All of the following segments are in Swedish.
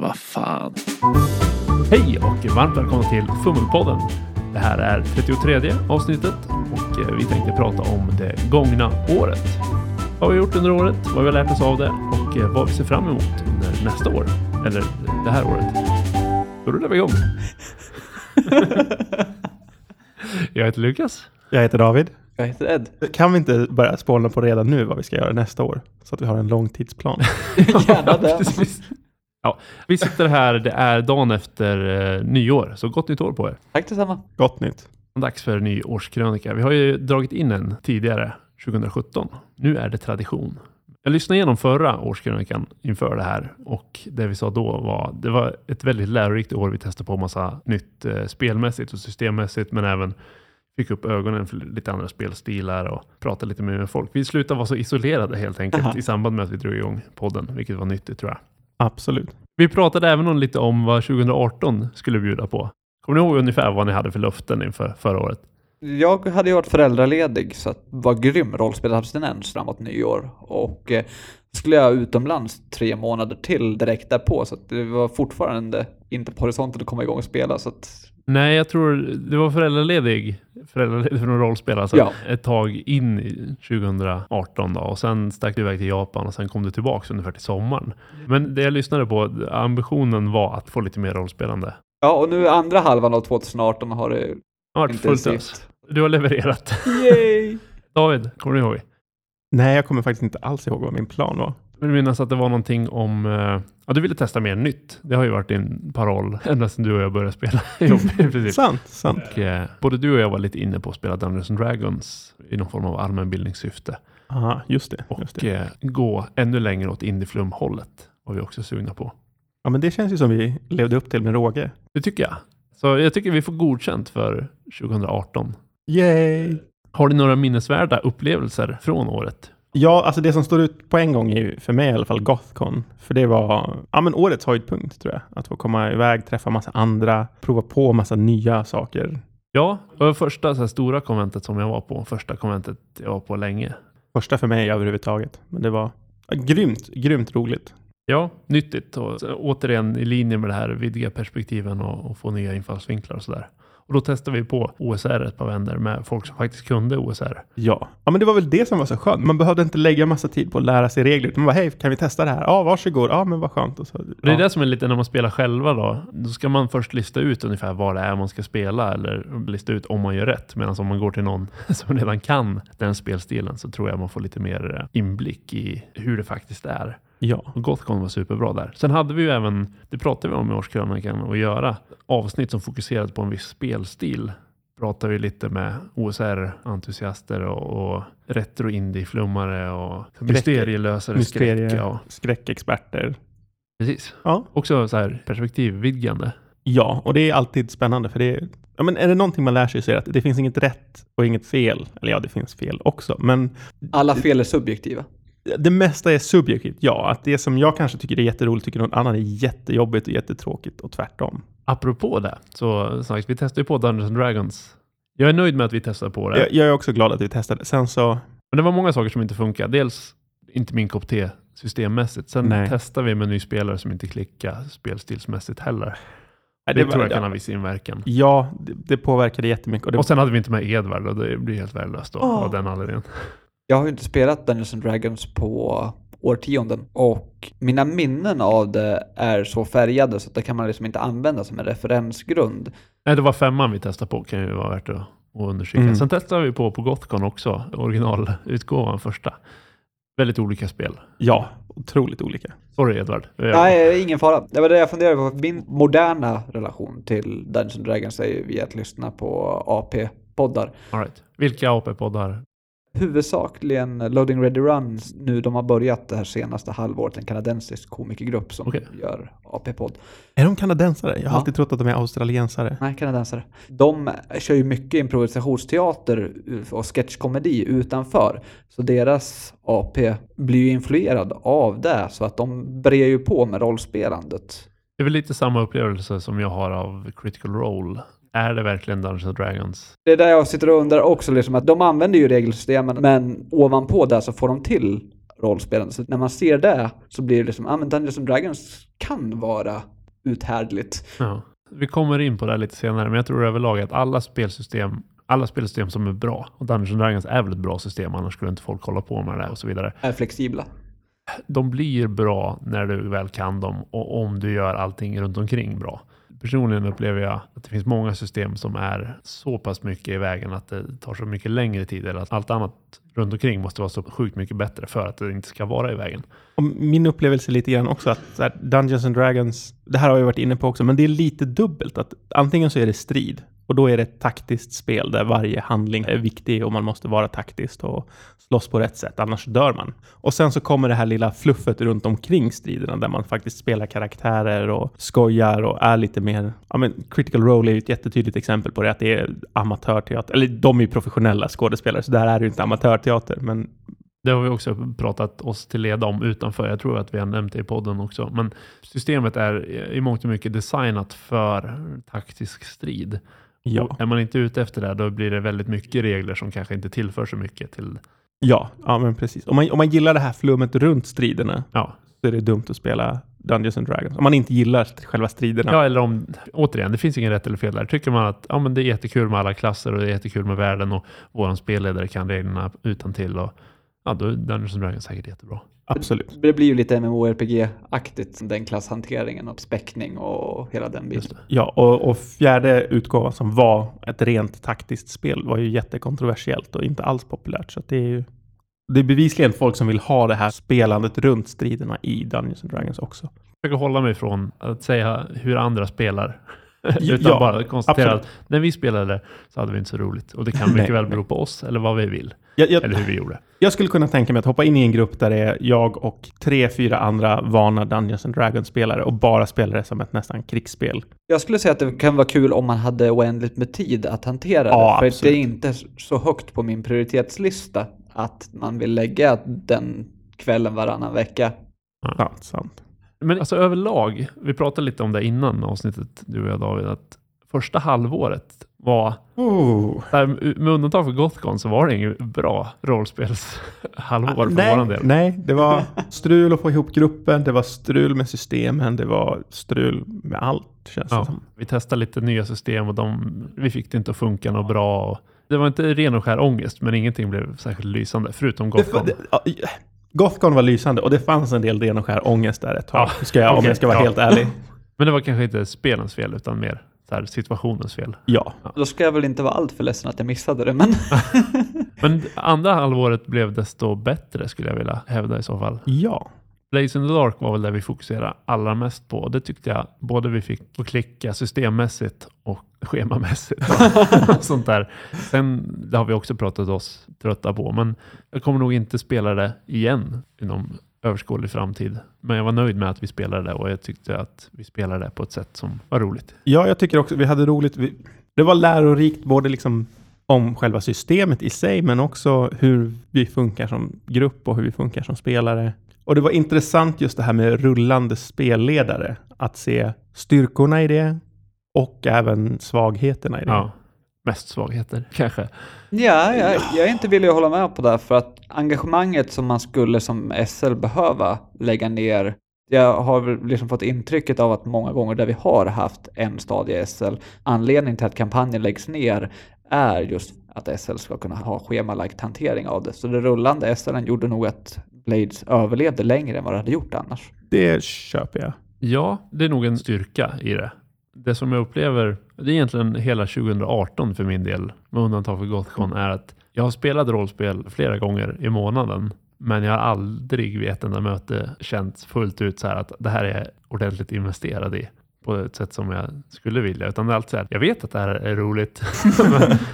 Vad fan. Hej och varmt välkomna till Fummelpodden. Det här är 33 avsnittet och eh, vi tänkte prata om det gångna året. Vad vi har gjort under året, vad vi har lärt oss av det och eh, vad vi ser fram emot under nästa år. Eller det här året. Då rullar vi igång. Jag heter Lukas. Jag heter David. Jag heter Ed. Kan vi inte börja spåna på redan nu vad vi ska göra nästa år? Så att vi har en långtidsplan. Gärna det. Ja, vi sitter här, det är dagen efter eh, nyår, så gott nytt år på er. Tack detsamma. Gott nytt. Dags för en ny årskrönika. Vi har ju dragit in en tidigare, 2017. Nu är det tradition. Jag lyssnade igenom förra årskrönikan inför det här och det vi sa då var det var ett väldigt lärorikt år. Vi testade på massa nytt eh, spelmässigt och systemmässigt, men även fick upp ögonen för lite andra spelstilar och pratade lite mer med folk. Vi slutade vara så isolerade helt enkelt i samband med att vi drog igång podden, vilket var nyttigt tror jag. Absolut. Vi pratade även om lite om vad 2018 skulle bjuda på. Kommer ni ihåg ungefär vad ni hade för löften inför förra året? Jag hade ju varit föräldraledig så att var grym rollspelsabstinens framåt nyår. Och eh, skulle jag utomlands tre månader till direkt därpå så att det var fortfarande inte på horisonten att komma igång och spela. Så att, Nej, jag tror du var föräldraledig, föräldraledig från rollspel alltså, Ja. ett tag in i 2018 då, och sen stack du iväg till Japan och sen kom du tillbaka ungefär till sommaren. Men det jag lyssnade på, ambitionen var att få lite mer rollspelande. ja, och nu andra halvan av 2018 har det Det varit fullt ös. Du har levererat. Yay! David, kommer du ihåg? Nej, jag kommer faktiskt inte alls ihåg vad min plan var. Jag vill minnas att det var någonting om, eh, ja du ville testa mer nytt. Det har ju varit din paroll ända sedan du och jag började spela ihop princip. Sant, sant. Och, eh, både du och jag var lite inne på att spela Dungeons and Dragons i någon form av allmänbildningssyfte. Aha, just det. Just Och det. eh, gå ännu längre åt indieflum-hållet var vi också sugna på. Ja, men det känns ju som vi levde upp till med råge. Det tycker jag. Så jag tycker vi får godkänt för 2018. Yay! Har du några minnesvärda upplevelser från året? Ja, alltså det som står ut på en gång är ju för mig i alla fall Gothcon. För det var ja, men årets höjdpunkt tror jag. Att få komma iväg, träffa massa andra, prova på massa nya saker. Ja, det var första så här, stora konventet som jag var på. Första konventet jag var på länge. Första för mig överhuvudtaget. Men det var ja, grymt, grymt roligt. Ja, nyttigt och återigen i linje med det här vidga perspektiven och, och få nya infallsvinklar och sådär. Och då testade vi på OSR ett par vändor med folk som faktiskt kunde OSR. Ja. ja, men det var väl det som var så skönt. Man behövde inte lägga massa tid på att lära sig regler. Utan man bara, hej, kan vi testa det här? Ja, varsågod. Ja, men vad skönt. Och så, Och Det är ja. det som är lite när man spelar själva då. Då ska man först lista ut ungefär vad det är man ska spela eller lista ut om man gör rätt. Medan om man går till någon som redan kan den spelstilen så tror jag man får lite mer eh, inblick i hur det faktiskt är. Ja. Gothcon var superbra där. Sen hade vi ju även, det pratade vi om i årskrönikan, att göra avsnitt som fokuserade på en viss spelstil. Pratade vi lite med OSR-entusiaster och, och retro-indie-flummare och mysterielösare Mysterie- skräck. Ja, Skräckexperter. precis. Ja. Också så här perspektivvidgande. ja, och det är alltid spännande. För det är, ja, men är det någonting man lär sig så är det att det finns inget rätt och inget fel. Eller ja, det finns fel också. Men Alla fel är subjektiva. Det mesta är subjektivt. Ja, att det som jag kanske tycker är jätteroligt tycker någon annan är jättejobbigt och jättetråkigt och tvärtom. Apropå det, så sagt, vi testade ju på Dungeons and Dragons. Jag är nöjd med att vi testade på det. Jag, jag är också glad att vi testade. Sen så, Men det var många saker som inte funkade. Dels inte min kopp te systemmässigt. Sen Nej. testade vi med ny spelare som inte klickade spelstilsmässigt heller. Nej, Det, var- tror jag kan ha viss inverkan. Ja, det, det påverkade jättemycket. Och det, Och sen hade vi inte med Edvard och det blir helt värdelöst då, Åh. av den anledningen. Jag har ju inte spelat Dungeons and Dragons på årtionden och mina minnen av det är så färgade så att det kan man liksom inte använda som en referensgrund. Nej, det var femman vi testade på, kan ju vara värt att, understryka. Mm. Sen testade vi på på Gothcon också, originalutgåvan första. Väldigt olika spel. ja, otroligt olika. Sorry Edvard. Nej, ingen fara. Det var det jag funderade på. Min moderna relation till Dungeons and Dragons är ju via att lyssna på AP-poddar. All right. Vilka AP-poddar? Huvudsakligen Loading Ready Run, nu de har börjat det här senaste halvåret, en kanadensisk komikergrupp som Okej. gör AP-podd. Är de kanadensare? Jag har Ja. alltid trott att de är australiensare. Nej, kanadensare. De kör ju mycket improvisationsteater och sketchkomedi utanför. Så deras AP blir ju influerad av det, så att de brer ju på med rollspelandet. Det är väl lite samma upplevelse som jag har av Critical Role. Är det verkligen Dungeons and Dragons? Det är där jag sitter och undrar också, liksom att de använder ju regelsystemen, men ovanpå det så får de till rollspelande. Så när man ser det så blir det liksom, ja men Dungeons and Dragons kan vara uthärdligt. Ja. Vi kommer in på det lite senare, men jag tror överlag att alla spelsystem alla spelsystem som är bra, och Dungeons and Dragons är väl ett bra system, annars skulle inte folk hålla på med det och så vidare. Är flexibla. De blir bra när du väl kan dem och om du gör allting runt omkring bra. Personligen upplever jag att det finns många system som är så pass mycket i vägen att det tar så mycket längre tid eller att allt annat runt omkring måste vara så sjukt mycket bättre för att det inte ska vara i vägen. Och min upplevelse är lite grann också att Dungeons and Dragons, det här har jag varit inne på också, men det är lite dubbelt. Att antingen så är det strid och då är det ett taktiskt spel där varje handling är viktig och man måste vara taktiskt och slåss på rätt sätt, annars dör man. Och sen så kommer det här lilla fluffet runt omkring striderna där man faktiskt spelar karaktärer och skojar och är lite mer... Ja, men Critical Role är ju ett jättetydligt exempel på det, att det är amatörteater. Eller de är ju professionella skådespelare, så där är det ju inte amatörteater, men det har vi också pratat oss till leda om utanför. Jag tror att vi har nämnt det i podden också. Men systemet är i mångt och mycket designat för taktisk strid. Ja. Och är man inte ute efter det, då blir det väldigt mycket regler som kanske inte tillför så mycket till... Ja, ja men precis. Om man, om man gillar det här flummet runt striderna Ja, så är det dumt att spela Dungeons and Dragons. Om man inte gillar själva striderna. ja eller om... Återigen, det finns ingen rätt eller fel där. Tycker man att ja, men det är jättekul med alla klasser och det är jättekul med världen och våran spelledare kan reglerna utan till och ja, då är Dungeons and Dragons säkert jättebra. Absolut. Det blir ju lite MMORPG-aktigt, den klasshanteringen och späckning och hela den biten. Ja, och, och fjärde utgåvan som var ett rent taktiskt spel var ju jättekontroversiellt och inte alls populärt. Så att det är ju det är bevisligen folk som vill ha det här spelandet runt striderna i Dungeons and Dragons också. Jag försöker hålla mig från att säga hur andra spelar. Ja, Utan bara konstatera absolut. att när vi spelade så hade vi inte så roligt. Och det kan mycket Nej, väl bero på oss eller vad vi vill. Jag, jag, Eller hur vi gjorde. jag skulle kunna tänka mig att hoppa in i en grupp där det är jag och tre, fyra andra vana Dungeons and Dragons-spelare och bara spela det som ett nästan krigsspel. Jag skulle säga att det kan vara kul om man hade oändligt med tid att hantera Ja, det. För absolut. det är inte så högt på min prioritetslista att man vill lägga den kvällen varannan vecka. Sant, sant. Men alltså överlag, vi pratade lite om det innan avsnittet, du och jag David, att första halvåret var, Oh. där, med undantag för Gothcon, så var det inget bra rollspelshalvår för nej, våran del. nej, det var strul att få ihop gruppen, det var strul med systemen, det var strul med allt känns det Ja, som. vi testade lite nya system och de, vi fick det inte att funka något bra. Och det var inte ren och skär ångest, men ingenting blev särskilt lysande, förutom Gothcon. det, ja, Gothcon var lysande och det fanns en del ren och skär ångest där ett tag. Ja, ska jag, om okej, jag ska vara ja. helt ärlig. Men det var kanske inte spelens fel, utan mer så här, situationens fel. Ja, Då ska jag väl inte vara allt för ledsen att jag missade det, men Men andra halvåret blev desto bättre skulle jag vilja hävda i så fall. ja. Blaze in the Dark var väl det vi fokuserade allra mest på. Det tyckte jag både vi fick att klicka systemmässigt och schemamässigt. Sånt där. Sen, det har vi också pratat oss trötta på, men jag kommer nog inte spela det igen inom överskådlig framtid. Men jag var nöjd med att vi spelade det och jag tyckte att vi spelade det på ett sätt som var roligt. Ja, jag tycker också vi hade roligt. Vi, det var lärorikt både liksom om själva systemet i sig, men också hur vi funkar som grupp och hur vi funkar som spelare. Och det var intressant just det här med rullande spelledare. Att se styrkorna i det och även svagheterna i det. Ja, mest svagheter kanske. ja, jag, jag är inte villig att hålla med på det, för att engagemanget som man skulle som SL behöva lägga ner jag har väl liksom fått intrycket av att många gånger där vi har haft en stadie SL, anledningen till att kampanjen läggs ner är just att SL ska kunna ha schemalagd hantering av det. Så det rullande SLen gjorde nog att Blades överlevde längre än vad det hade gjort annars. Det köper jag. Ja, det är nog en styrka i det. Det som jag upplever, det är egentligen hela 2018 för min del, med undantag för Gothcon, är att jag har spelat rollspel flera gånger i månaden, men jag har aldrig vid ett enda möte känt fullt ut så här att det här är ordentligt investerad i på ett sätt som jag skulle vilja. Utan det är alltid så här, jag vet att det här är roligt,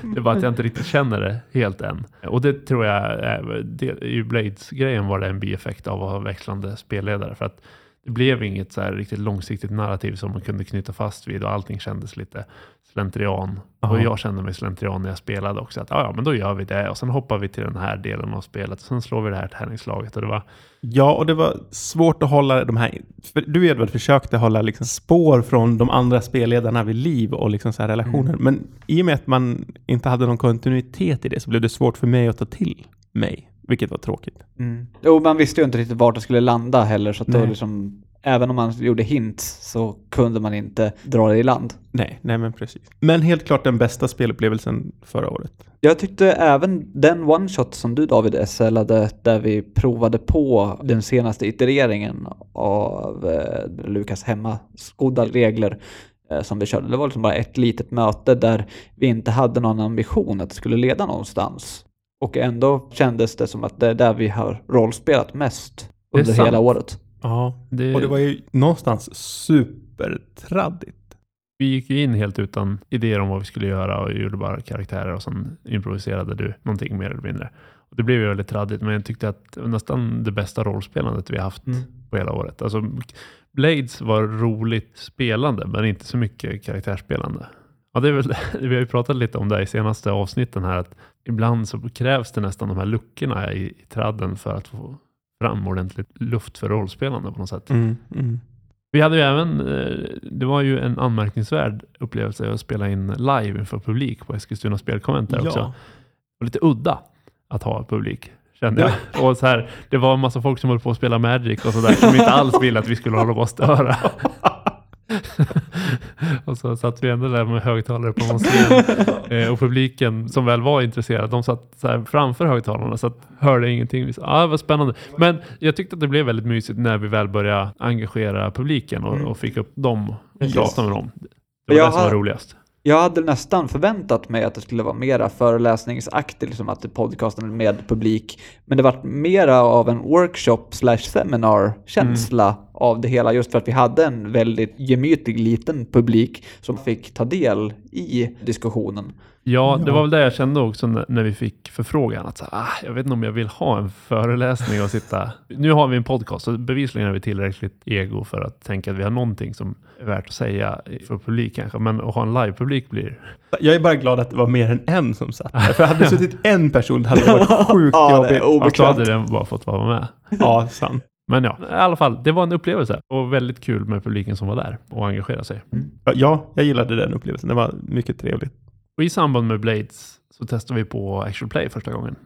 det är bara att jag inte riktigt känner det helt än. Och det tror jag, är, det, i Blades-grejen var det en bieffekt av att ha växlande spelledare. För att det blev inget så här riktigt långsiktigt narrativ som man kunde knyta fast vid och allting kändes lite slentrian. Aha. Och jag kände mig slentrian när jag spelade också. Att "Ah, ja, men då gör vi det och sen hoppar vi till den här delen av spelet och sen slår vi det här tärningslaget. Och det var, Ja, och det var svårt att hålla de här... För du Edvard försökte hålla liksom spår från de andra spelledarna vid liv och liksom så här relationer. Men i och med att man inte hade någon kontinuitet i det så blev det svårt för mig att ta till mig vilket var tråkigt. Mm. Jo, man visste ju inte riktigt vart det skulle landa heller, så att då liksom, även om man gjorde hints så kunde man inte dra det i land. Nej, nej men precis. Men helt klart den bästa spelupplevelsen förra året. Jag tyckte även den one-shot som du David SLade där vi provade på den senaste itereringen av eh, Lukas hemmaskodda regler eh, som vi körde. Det var liksom bara ett litet möte där vi inte hade någon ambition att det skulle leda någonstans. Och ändå kändes det som att det är där vi har rollspelat mest under sant. hela året. Ja, Det, och det var ju någonstans supertraddigt. Vi gick ju in helt utan idéer om vad vi skulle göra och gjorde bara karaktärer och sen improviserade du någonting mer eller mindre. Och det blev ju väldigt traddigt, men jag tyckte att nästan det bästa rollspelandet vi haft på hela året. Alltså, Blades var roligt spelande, men inte så mycket karaktärsspelande. Ja, det är väl, vi har ju pratat lite om det i senaste avsnitten här, att ibland så krävs det nästan de här luckorna i, i tradden för att få fram ordentligt luft för rollspelande på något sätt. Mm, mm. Vi hade ju även, eh, det var ju en anmärkningsvärd upplevelse att spela in live inför publik på Eskilstuna spelkonvent där också. Ja. Och lite udda att ha publik. Kände jag. Och så här, det var en massa folk som höll på att spela Magic och sådär som inte alls ville att vi skulle hålla på och störa. och så satt vi ändå där med högtalare på någon scen. Eh, och publiken som väl var intresserad, de satt så framför högtalarna så att hörde ingenting. Vi sa, ah, det var spännande. Men jag tyckte att det blev väldigt mysigt när vi väl började engagera publiken och, och fick upp dem och prata med dem. Det var Jag det som var roligast. Jag hade nästan förväntat mig att det skulle vara mera föreläsningsaktigt, liksom att podcasten med publik. Men det var mera av en workshop slash seminar känsla av det hela, just för att vi hade en väldigt gemytlig liten publik som fick ta del i diskussionen. Ja, det Ja. var väl det jag kände också när, vi fick förfrågan. Att så, ah, jag vet inte om jag vill ha en föreläsning och sitta... Nu har vi en podcast och bevisligen är vi tillräckligt ego för att tänka att vi har någonting som är värt att säga för publik kanske. Men att ha en livepublik blir... Jag är bara glad att det var mer än en som satt där. För hade det suttit en person hade det varit sjukt Ja, det är jobbigt. Ja, då hade den bara fått vara med. Ja, sant. Men ja, i alla fall, det var en upplevelse och väldigt kul med publiken som var där och engagerade sig. Ja, jag gillade den upplevelsen. Det var mycket trevligt. Och i samband med Blades så testade vi på Actual Play första gången.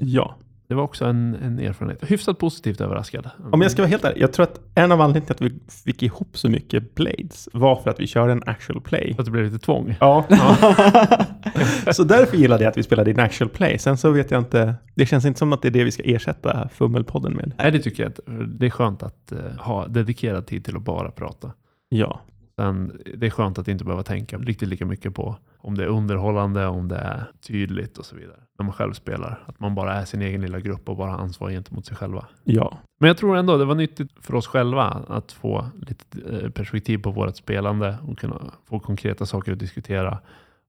Ja. Det var också en, en erfarenhet. Hyfsat positivt överraskad. Om jag ska vara helt ärlig, jag tror att en av anledningarna till att vi fick ihop så mycket Blades var för att vi körde en actual play. Att det blev lite tvång. Ja. så därför gillade jag att vi spelade in actual play. Sen så vet jag inte, det känns inte som att det är det vi ska ersätta Fummelpodden med. Nej, det tycker jag inte. Det är skönt att eh, ha dedikerad tid till att bara prata. Ja. Sen, det är skönt att inte behöva tänka riktigt lika mycket på om det är underhållande, om det är tydligt och så vidare. När man själv spelar. Att man bara är sin egen lilla grupp och bara har ansvar gentemot sig själva. Ja. Men jag tror ändå det var nyttigt för oss själva att få lite eh, perspektiv på vårt spelande och kunna få konkreta saker att diskutera.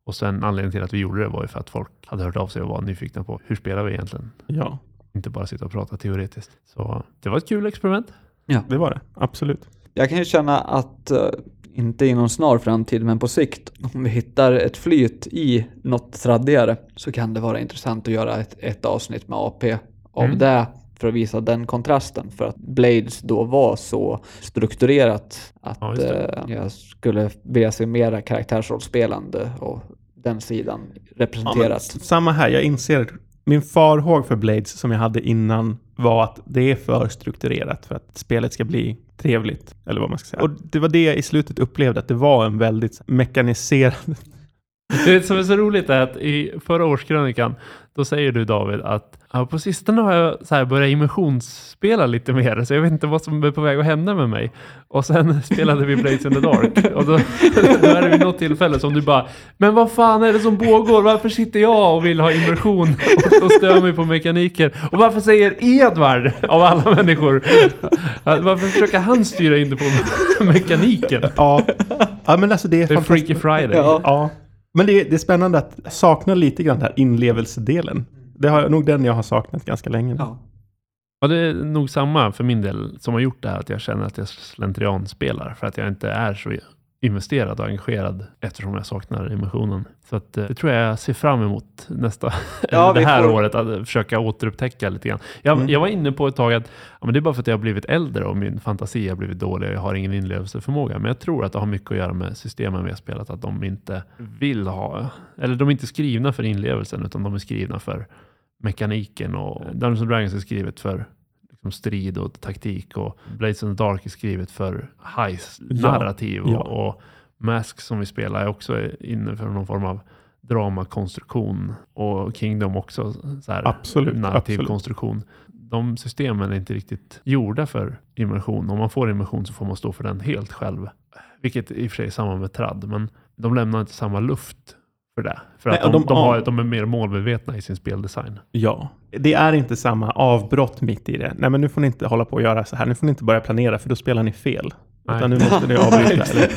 Och sen anledningen till att vi gjorde det var ju för att folk hade hört av sig och var nyfikna på hur spelar vi egentligen? Ja. Inte bara sitta och prata teoretiskt. Så det var ett kul experiment. Det var det. Absolut. Jag kan ju känna att, inte inom snar framtid, men på sikt, om vi hittar ett flyt i något traddigare så kan det vara intressant att göra ett, ett avsnitt med AP av Mm. det för att visa den kontrasten. För att Blades då var så strukturerat att Ja, eh, jag skulle vilja se mera karaktärsrollspelande och den sidan Ja, representerat. s- samma här, jag inser min farhåg för Blades som jag hade innan var att det är för strukturerat för att spelet ska bli trevligt. Eller vad man ska säga. Och det var det jag i slutet upplevde, att det var en väldigt mekaniserad... Det som är så roligt är att i förra årskrönikan, då säger du David att ja, på sistone har jag så här börjat immersionsspela lite mer, så jag vet inte vad som är på väg att hända med mig. Och sen spelade vi Blades in the Dark. Och då, då är det vid något tillfälle som du bara, men vad fan är det som pågår? Varför sitter jag och vill ha immersion och, och stör mig på mekaniker? Och varför säger Edvard, av alla människor, varför försöker han styra in det på mekaniken? Ja, ja men alltså det är Det är. Freaky Friday. Ja. Ja. Men det är, det är spännande att sakna lite grann den här inlevelsedelen. Det har nog den jag har saknat ganska länge. Ja. Ja, det är nog samma för min del som har gjort det här, att jag känner att jag slentrian spelar för att jag inte är så investerad och engagerad eftersom jag saknar emotionen. Så att, eh, det tror jag jag ser fram emot nästa, Ja, det här får- året, att försöka återupptäcka lite grann. Jag, Mm. jag var inne på ett tag att ja, men det är bara för att jag har blivit äldre och min fantasi har blivit dålig och jag har ingen inlevelseförmåga. Men jag tror att det har mycket att göra med systemen vi har spelat, att de inte vill ha, eller de är inte skrivna för inlevelsen utan de är skrivna för mekaniken och Dungeons and Dragons är skrivet för liksom strid och taktik och Blades in the Dark är skrivet för heist-narrativ Ja, ja. och, och Mask som vi spelar är också inne för någon form av dramakonstruktion och Kingdom också så här Absolut, narrativ absolut. konstruktion. De systemen är inte riktigt gjorda för immersion. Om man får immersion så får man stå för den helt själv. Vilket i och för sig är samma med tradd, men de lämnar inte samma luft för det. För Nej, att de, de de, har, de är mer målmedvetna i sin speldesign. Ja, det är inte samma avbrott mitt i det. Nej, men nu får ni inte hålla på och göra så här. Nu får ni inte börja planera för då spelar ni fel. Nej. Utan nu måste ni avbryta. eller,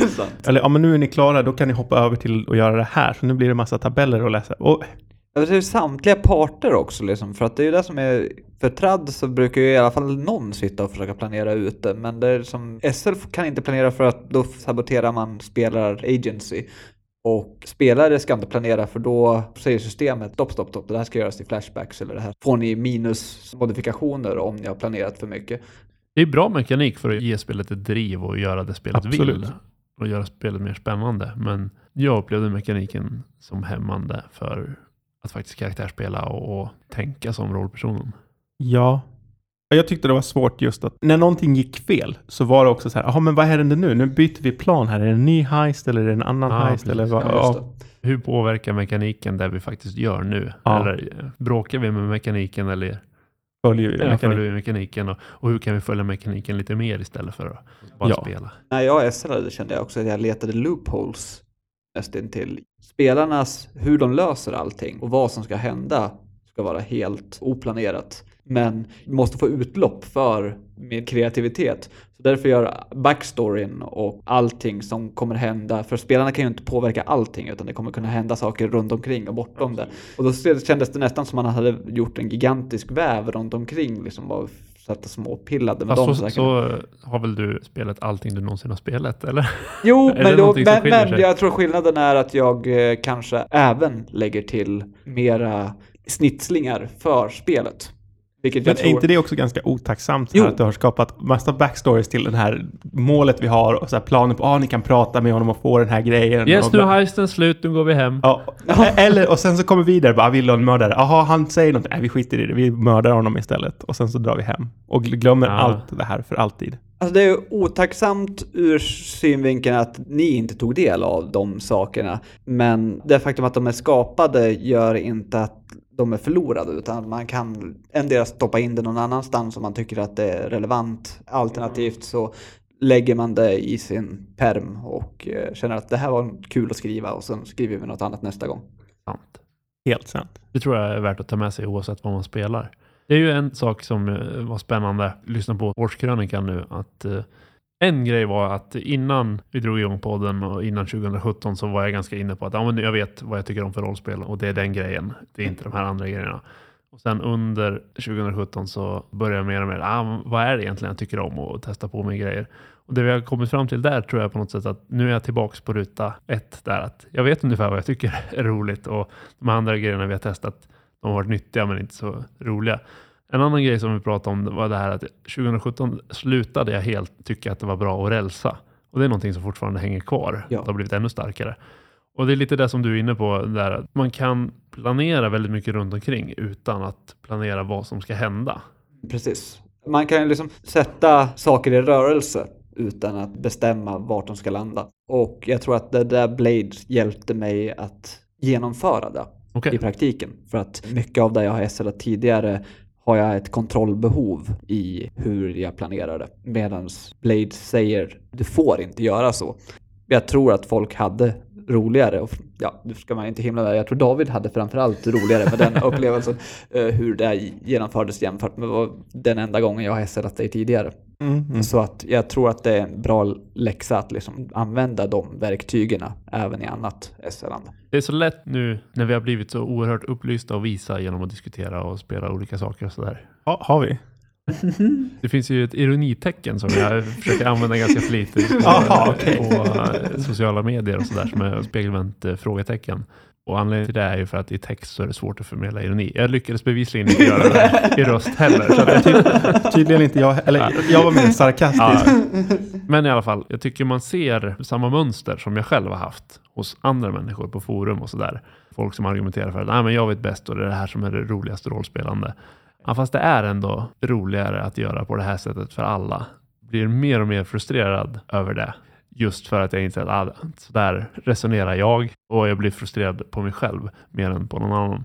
eller ja, men nu är ni klara, då kan ni hoppa över till att göra det här. Så nu blir det massa tabeller att läsa. Och, Det är samtliga parter också liksom, för att det är ju det som är, för tradd så brukar ju i alla fall någon sitta och försöka planera ut det, men det är som, SL kan inte planera för att då saboterar man spelar agency. Och spelare ska inte planera för då säger systemet stopp, stopp, stopp, det här ska göras i flashbacks eller det här får ni minusmodifikationer om ni har planerat för mycket. Det är bra mekanik för att ge spelet ett driv och göra det spelet Absolut. vill. Och göra spelet mer spännande. Men jag upplevde mekaniken som hämmande för att faktiskt karaktärsspela och, och tänka som rollpersonen. ja. Jag tyckte det var svårt just att när någonting gick fel så var det också så här, jaha men vad händer nu? Nu byter vi plan här. Är det en ny heist eller är det en annan Ja, heist? precis. Eller vad? Ja. Hur påverkar mekaniken det vi faktiskt gör nu? Ja. Eller eh, bråkar vi med mekaniken eller följer vi eller mekanik. följer vi mekaniken? Och, och hur kan vi följa mekaniken lite mer istället för att bara Ja. spela? När jag SLade kände jag också att jag letade loopholes nästintill. Spelarnas, hur de löser allting och vad som ska hända ska vara helt oplanerat. Men måste få utlopp för min kreativitet. Så därför gör backstoryn och allting som kommer hända, för spelarna kan ju inte påverka allting utan det kommer kunna hända saker runt omkring och bortom det. Och då kändes det nästan som man hade gjort en gigantisk väv runt omkring liksom och satt små och pillade med Fast de så, så har väl du spelat allting du någonsin har spelat, eller? Jo, men, då, men, men jag tror skillnaden är att jag eh, kanske även lägger till mera snitslingar för spelet. Vilket Men jag är tror... inte det också ganska otacksamt? Här, att du har skapat massa backstories till den här målet vi har och så här planer på att ah, ni kan prata med honom och få den här grejen. Yes, och, nu är heisten slut, nu går vi hem. Ja, eller och sen så kommer vi där bara, "Ah, vill du ha en mördare? Jaha, han säger något. Nej, vi skiter i det. Vi mördar honom istället. Och sen så drar vi hem. Och gl- glömmer Ja. allt det här för alltid. Alltså det är ju otacksamt ur synvinkeln att ni inte tog del av de sakerna. Men det faktum att de är skapade gör inte att de är förlorade utan man kan endera stoppa in det någon annanstans om man tycker att det är relevant. Alternativt så lägger man det i sin perm och eh, känner att det här var kul att skriva och sen skriver vi något annat nästa gång. Sant. Helt sant. Det tror jag är värt att ta med sig oavsett vad man spelar. Det är ju en sak som eh, var spännande, lyssna på årskrönikan nu, att eh, en grej var att innan vi drog igång podden och innan 2017 så var jag ganska inne på att ja, men jag vet vad jag tycker om för rollspel och det är den grejen. Det är inte de här andra grejerna. Och sen under 2017 så började jag mer och mer, ah, vad är det egentligen jag tycker om och testa på mig grejer. Och det vi har kommit fram till där tror jag på något sätt att nu är jag tillbaks på ruta ett där att jag vet ungefär vad jag tycker är roligt och de andra grejerna vi har testat de har varit nyttiga men inte så roliga. En annan grej som vi pratade om var det här att 2017 slutade jag helt tycka att det var bra att rälsa. Och det är någonting som fortfarande hänger kvar. Ja. Det har blivit ännu starkare. Och det är lite det som du är inne på där. Att man kan planera väldigt mycket runt omkring utan att planera vad som ska hända. Precis. Man kan liksom sätta saker i rörelse utan att bestämma vart de ska landa. Och jag tror att det där Blade hjälpte mig att genomföra det Okej. i praktiken. För att mycket av det jag har SLat tidigare har jag ett kontrollbehov i hur jag planerar det. Medan Blade säger du får inte göra så. Jag tror att folk hade roligare, och ja, nu ska man inte himla där. Jag tror David hade framförallt roligare med den upplevelsen. eh, hur det genomfördes jämfört med den enda gången jag har SLat dig tidigare. Mm, mm. Så att jag tror att det är en bra läxa att liksom använda de verktygen även i annat SLande. Det är så lätt nu när vi har blivit så oerhört upplysta och visa genom att diskutera och spela olika saker och sådär. Ja, har vi? Det finns ju ett ironitecken som jag försöker använda ganska flitigt på, Aha, okej. på eh, sociala medier och sådär som är spegelvänt eh, frågetecken. Och anledningen till det är ju för att i text så är det svårt att förmedla ironi. Jag lyckades bevisligen inte göra det i röst heller. Så att jag typ, Tydligen inte jag. Eller jag var mer sarkastisk. ja. Men i alla fall, jag tycker man ser samma mönster som jag själv har haft hos andra människor på forum och sådär. folk som argumenterar för att Nej, men jag vet bäst och det är det här som är det roligaste rollspelande. Ja, fast det är ändå roligare att göra på det här sättet för alla. Blir mer och mer frustrerad över det. Just för att jag inser att ah, så där resonerar jag och jag blir frustrerad på mig själv mer än på någon annan.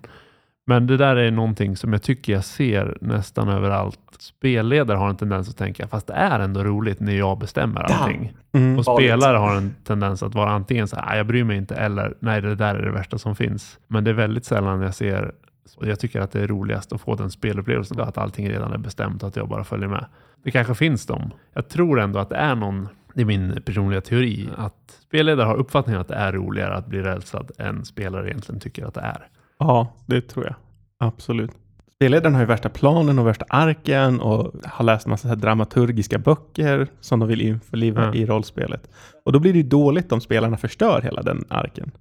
Men det där är någonting som jag tycker jag ser nästan överallt. Spelledare har en tendens att tänka, fast det är ändå roligt när jag bestämmer allting. Mm. Och spelare har en tendens att vara antingen så här, "Ah, jag bryr mig inte, eller nej, det där är det värsta som finns. Men det är väldigt sällan jag ser, och jag tycker att det är roligast att få den spelupplevelsen, att allting redan är bestämt och att jag bara följer med. Det kanske finns dem. Jag tror ändå att det är någon, det är min personliga teori, att spelledare har uppfattningen att det är roligare att bli rälsad än spelare egentligen tycker att det är. Ja, det tror jag. Absolut. Spelledaren har ju värsta planen och värsta arken och har läst massa så här dramaturgiska böcker som de vill införliva Ja. i rollspelet. Och då blir det ju dåligt om spelarna förstör hela den arken.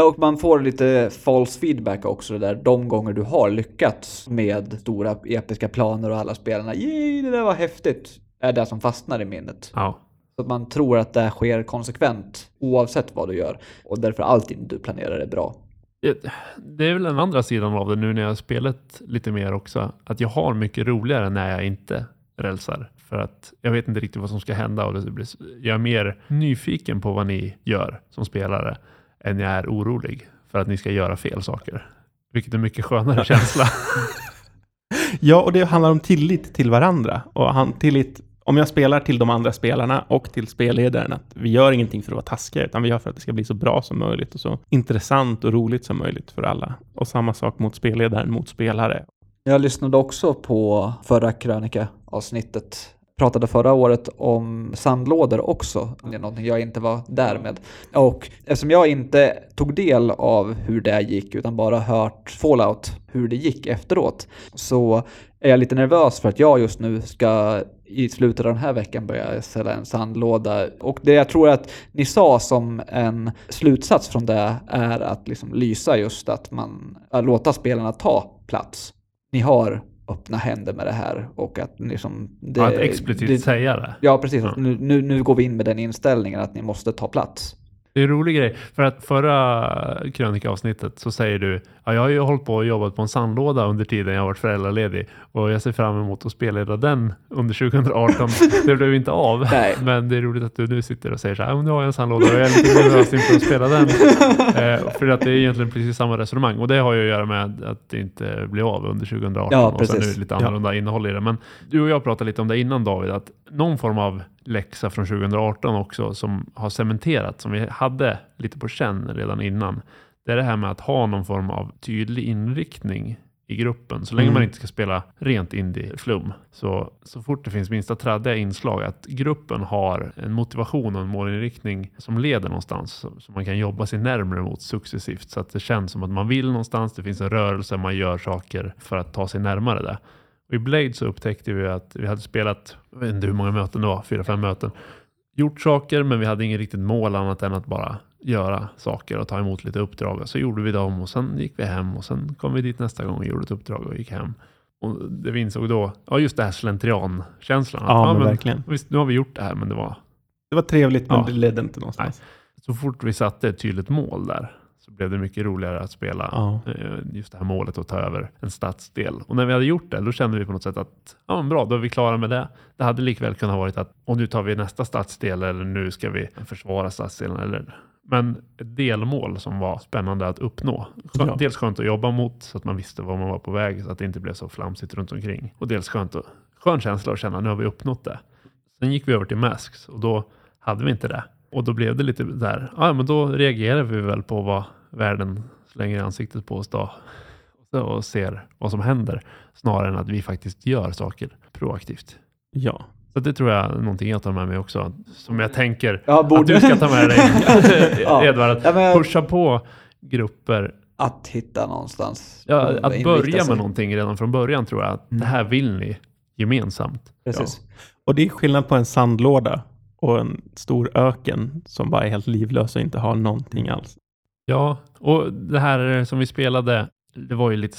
Och man får lite false feedback också där, de gånger du har lyckats med stora episka planer och alla spelarna, yay, det där var häftigt, är det som fastnar i minnet. Ja, Så att man tror att det sker konsekvent oavsett vad du gör och därför allting du planerar är bra. Det- Det är väl den andra sidan av det nu när jag har spelat lite mer också. Att jag har mycket roligare när jag inte rälsar. För att jag vet inte riktigt vad som ska hända och det blir, jag är mer nyfiken på vad ni gör som spelare än jag är orolig för att ni ska göra fel saker. Vilket är mycket skönare känsla. Ja, och det handlar om tillit till varandra. Och han, tillit, om jag spelar till de andra spelarna och till spelledaren, att vi gör ingenting för att vara taskiga, utan vi gör för att det ska bli så bra som möjligt och så intressant och roligt som möjligt för alla. Och samma sak mot spelledaren, mot spelare. Jag lyssnade också på förra krönika-avsnittet. Pratade förra året om sandlådor också. Det är någonting jag inte var där med. Och eftersom jag inte tog del av hur det gick utan bara hört Fallout, hur det gick efteråt, så är jag lite nervös för att jag just nu ska i slutet av den här veckan börja sälja en sandlåda. Och det jag tror att ni sa som en slutsats från det är att liksom lysa just att man att låta spelarna ta plats ni har öppna händer med det här och att liksom... Det, att explicit det, säga det. Ja, precis. Ja. Att Nu, nu, nu går vi in med den inställningen att ni måste ta plats. Det är en rolig grej. För att förra krönikaavsnittet så säger du ja, jag har ju hållit på och jobbat på en sandlåda under tiden jag varit föräldraledig och jag ser fram emot att spelleda den under 2018. det blev inte av. Nej. Men det är roligt att du nu sitter och säger så här, "Ja, nu har jag en sandlåda och jag är lite nervös inför att spela den. eh, för att det är egentligen precis samma resonemang och det har ju att göra med att det inte blir av under 2018 Ja, och sen är precis. det lite annorlunda innehåll i det. Men du och jag pratade lite om det innan David, att någon form av läxa från 2018 också som har cementerat, som vi hade lite på känn redan innan. Det är det här med att ha någon form av tydlig inriktning i gruppen. Så länge Mm. man inte ska spela rent indie-flum. Så, så fort det finns minsta traddiga inslag, att gruppen har en motivation och en målinriktning som leder någonstans. Som som man kan jobba sig närmare mot successivt. Så att det känns som att man vill någonstans, det finns en rörelse, man gör saker för att ta sig närmare det. Och I Blade så upptäckte vi att vi hade spelat, jag vet inte hur många möten det var, fyra, fem möten. Gjort saker men vi hade inget riktigt mål annat än att bara göra saker och ta emot lite uppdrag. Så gjorde vi dem och sen gick vi hem och sen kom vi dit nästa gång och gjorde ett uppdrag och gick hem. Och det vi insåg då, ja just det här slentrian-känslan. Att, Ja, men verkligen. Visst, nu har vi gjort det här men det var Det var trevligt, men Ja. det ledde inte någonstans. så fort vi satte ett tydligt mål där så blev det mycket roligare att spela Ja. eh, just det här målet att ta över en stadsdel. Och när vi hade gjort det, då kände vi på något sätt att ja, men bra, då är vi klara med det. Det hade likväl kunnat varit att och nu tar vi nästa stadsdel eller nu ska vi försvara stadsdelen. Eller, men ett delmål som var spännande att uppnå. Skö- Ja. Dels skönt att jobba mot så att man visste var man var på väg så att det inte blev så flamsigt runt omkring. Och dels skönt att, skön känsla att känna nu har vi uppnått det. Sen gick vi över till Masks och då hade vi inte det. Och då blev det lite där, ja men då reagerar vi väl på vad världen slänger i ansiktet på oss då. Och- Och ser vad som händer. Snarare än att vi faktiskt gör saker proaktivt. Ja. Så det tror jag är någonting jag tar med mig också. Som jag tänker Ja, att du ska ta med dig Ja. Edvard. Att Ja, men- pusha på grupper. Att hitta någonstans. Ja, att börja sig. med någonting redan från början tror jag. Att Mm. det här vill ni gemensamt. Precis. Och det är skillnad på en sandlåda och en stor öken som bara är helt livlös och inte har någonting alls. Ja, och det här som vi spelade, det var ju lite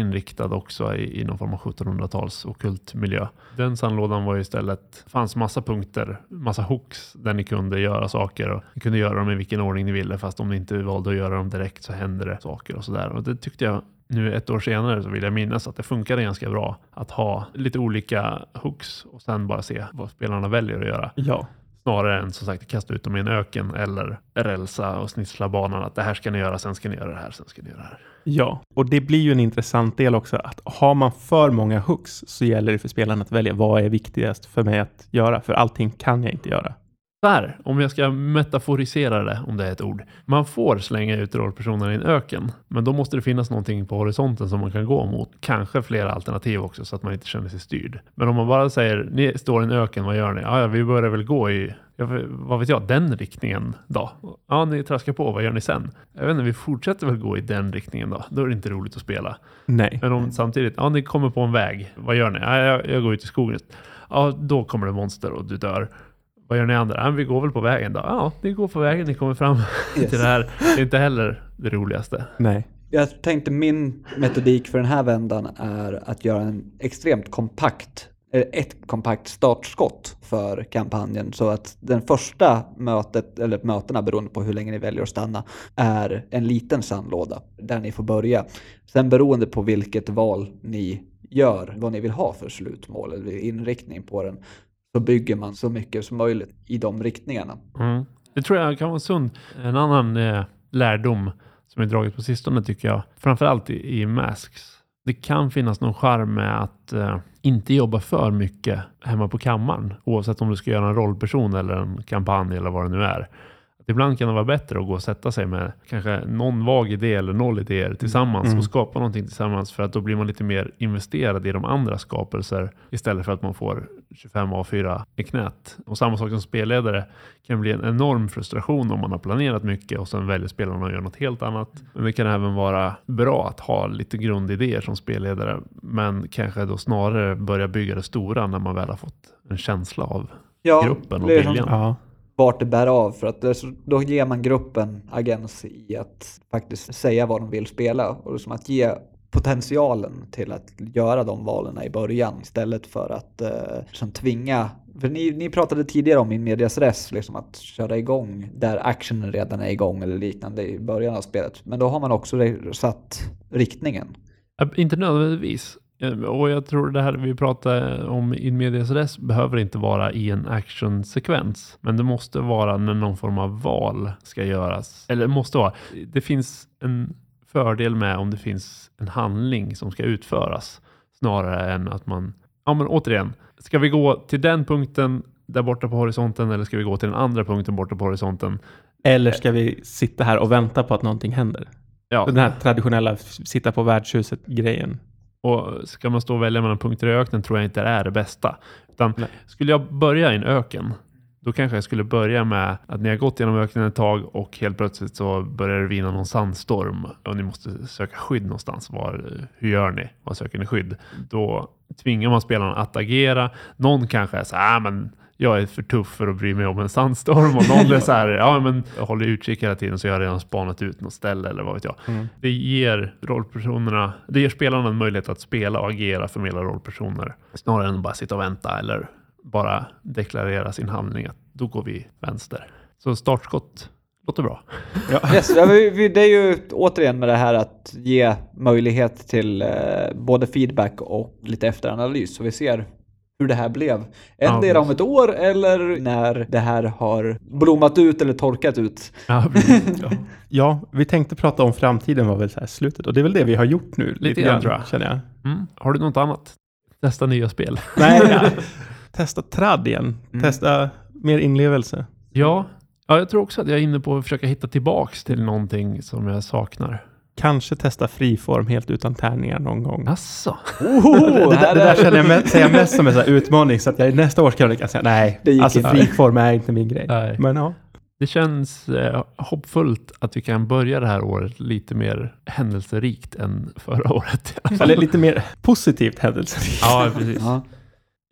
inriktad också i, i någon form av 1700-tals okult miljö. Den sandlådan var ju istället, fanns massa punkter, massa hooks där ni kunde göra saker och ni kunde göra dem i vilken ordning ni ville fast om ni inte valde att göra dem direkt så hände det saker och sådär. Och det tyckte jag nu ett år senare så vill jag minnas att det funkade ganska bra att ha lite olika hooks och sen bara se vad spelarna väljer att göra. Ja. Snarare än som sagt kasta ut dem i en öken eller rälsa och snitsla banan att det här ska ni göra, sen ska ni göra det här, sen ska ni göra det här. Ja, och det blir ju en intressant del också att har man för många hooks så gäller det för spelaren att välja vad är viktigast för mig att göra, för allting kan jag inte göra. Här, om jag ska metaforisera det, om det är ett ord. Man får slänga ut rollpersoner i en öken, men då måste det finnas någonting på horisonten som man kan gå mot. Kanske flera alternativ också så att man inte känner sig styrd. Men om man bara säger, ni står i en öken, vad gör ni? Ja, vi börjar väl gå i Ja, vad vet jag, den riktningen då? Ja, ni traskar på, vad gör ni sen? Jag vet inte, vi fortsätter väl gå i den riktningen då? Då är det inte roligt att spela. Nej. Men om samtidigt, ja, ni kommer på en väg, vad gör ni? Ja, jag, jag går ut i skogen. Ja, då kommer det monster och du dör. Vad gör ni andra? Ja, vi går väl på vägen då. Ja, ni går på vägen, ni kommer fram Yes. till det här. Det är inte heller det roligaste. Nej. Jag tänkte min metodik för den här vändan är att göra en extremt kompakt, eh, ett kompakt startskott för kampanjen så att den första mötet, eller mötena beroende på hur länge ni väljer att stanna, är en liten sandlåda där ni får börja. Sen beroende på vilket val ni gör, vad ni vill ha för slutmål eller inriktning på den, så bygger man så mycket som möjligt i de riktningarna. Mm. Det tror jag kan vara sund. En annan eh, lärdom som är dragit på sistone tycker jag, framförallt i, i Masks. Det kan finnas någon charm med att eh, inte jobba för mycket hemma på kammaren, oavsett om du ska göra en rollperson eller en kampanj eller vad det nu är. Ibland kan det vara bättre att gå och sätta sig med kanske någon vag idé eller noll idéer tillsammans Mm. och skapa någonting tillsammans för att då blir man lite mer investerad i de andra skapelser istället för att man får 25 A4 i knät. Och samma sak som spelledare kan bli en enorm frustration om man har planerat mycket och sen väljer spelarna att göra något helt annat. Men det kan även vara bra att ha lite grundidéer som spelledare men kanske då snarare börja bygga det stora när man väl har fått en känsla av Ja, gruppen och viljan. Ja vart det bär av för att alltså, då ger man gruppen agens i att faktiskt säga vad de vill spela och liksom att ge potentialen till att göra de valen i början istället för att eh, liksom tvinga. För ni, ni pratade tidigare om in medias res, liksom att köra igång där actionen redan är igång eller liknande i början av spelet. Men då har man också satt riktningen. Inte nödvändigtvis. Eh, Och jag tror det här vi pratar om in medias res behöver inte vara i en actionsekvens. Men det måste vara när någon form av val ska göras. Eller måste vara. Det finns en fördel med om det finns en handling som ska utföras. Snarare än att man, ja men återigen, ska vi gå till den punkten där borta på horisonten eller ska vi gå till den andra punkten borta på horisonten? Eller ska vi sitta här och vänta på att någonting händer? Ja, Den här traditionella sitta på värdshuset-grejen. Och ska man stå och välja mellan punkter i öknen tror jag inte det är det bästa. Utan Nej. skulle jag börja i en öken, då kanske jag skulle börja med att ni har gått genom öknen ett tag och helt plötsligt så börjar det vina någon sandstorm och ni måste söka skydd någonstans. Var, hur gör ni? Var söker ni skydd? Då tvingar man spelarna att agera. Någon kanske är så här, "Ah, men jag är för tuff för att bry mig om en sandstorm och någon är så här, ja men jag håller utkik hela tiden så jag har redan spanat ut något ställe eller vad vet jag. Mm. Det ger rollpersonerna, det ger spelarna en möjlighet att spela och agera, förmedla rollpersoner. Snarare än att bara sitta och vänta eller bara deklarera sin handling att då går vi vänster. Så startskott låter bra. Yes, ja, vi, vi, det är ju återigen med det här att ge möjlighet till eh, både feedback och lite efteranalys så vi ser hur det här blev. Ja, Endera om precis. ett år eller när det här har blommat ut eller torkat ut. Ja. Ja. ja, vi tänkte prata om framtiden var väl så här slutet och det är väl det vi har gjort nu. Lite, grann, tror jag. Känner jag. Mm. Har du något annat? Testa nya spel. Nej, ja. testa tradd igen. Mm. Testa mer inlevelse. Ja. ja, jag tror också att jag är inne på att försöka hitta tillbaks till någonting som jag saknar. Kanske testa friform helt utan tärningar någon gång. Asså? Oh, det, där, det där är- känner jag mest, jag mest som en sån här utmaning så att jag i nästa års kan säga nej, Det gick alltså inte. friform är inte min grej. Nej. Men ja, Det känns eh, hoppfullt att vi kan börja det här året lite mer händelserikt än förra året. eller lite mer positivt händelse. Ja, precis. Ja.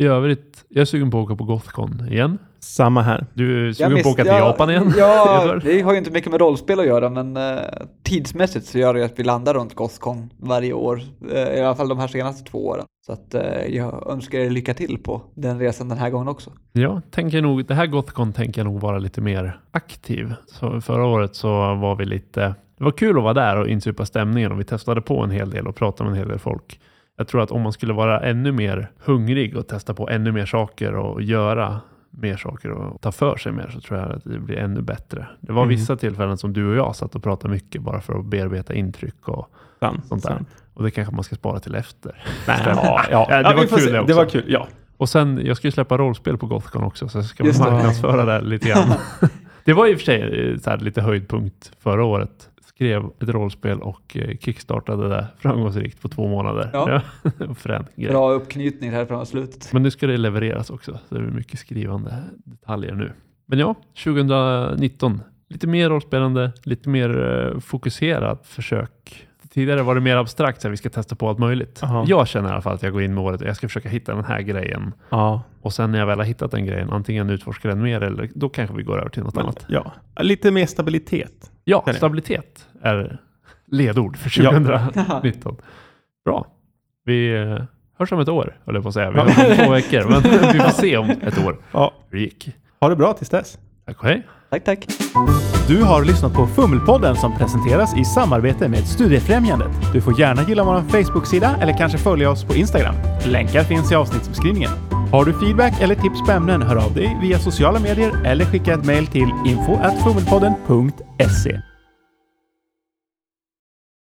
I övrigt, jag är sugen på att åka på Gothcon igen. Samma här. Du är sugen på att åka till ja, Japan igen? Ja, det har ju inte mycket med rollspel att göra, men eh, tidsmässigt så gör det att vi landar runt Gothcon varje år. Eh, I alla fall de här senaste två åren. Så att eh, jag önskar er lycka till på den resan den här gången också. Ja, tänker nog, det här Gothcon tänker jag nog vara lite mer aktiv. Så förra året så var vi lite, det var kul att vara där och insupa stämningen och vi testade på en hel del och pratade med en hel del folk. Jag tror att om man skulle vara ännu mer hungrig och testa på ännu mer saker och göra mer saker och ta för sig mer så tror jag att det blir ännu bättre. Det var Mm. vissa tillfällen som du och jag satt och pratade mycket bara för att bearbeta intryck och Sant, sånt där. sant. Och det kanske man ska spara till efter. Nej, ja, ja. Ja, det Ja, var kul se. det också. Det var kul, ja. Och sen, jag ska ju släppa rollspel på Gothcon också, så jag ska Just marknadsföra det lite grann. det var i och för sig eh, här, lite höjdpunkt förra året. Skrev ett rollspel och eh, kickstartade det framgångsrikt på två månader. Ja. Frän grej. Bra uppknytning här framåt slutet. Men nu ska det levereras också, så det är mycket skrivande detaljer nu. Men ja, 2019. Lite mer rollspelande, lite mer eh, fokuserat försök. Tidigare var det mer abstrakt, så här, vi ska testa på allt möjligt. Aha. Jag känner i alla fall att jag går in med året och jag ska försöka hitta den här grejen. Ja, Och sen när jag väl har hittat den grejen, antingen utforskar den mer eller då kanske vi går över till något men, annat. ja. Lite mer stabilitet. Ja, stabilitet är ledord för Ja. 2019. Bra. Vi eh, hörs om ett år, höll jag på att säga. Vi hörs om två veckor, men vi får se om ett år Ja. hur det gick. Ha det bra tills dess. Tack och hej. Tack, tack. Du har lyssnat på Fummelpodden som presenteras i samarbete med Studiefrämjandet. Du får gärna gilla vår Facebook-sida eller kanske följa oss på Instagram. Länkar finns i avsnittsbeskrivningen. Har du feedback eller tips på ämnen, hör av dig via sociala medier eller skicka ett mejl till info.fummelpodden.se.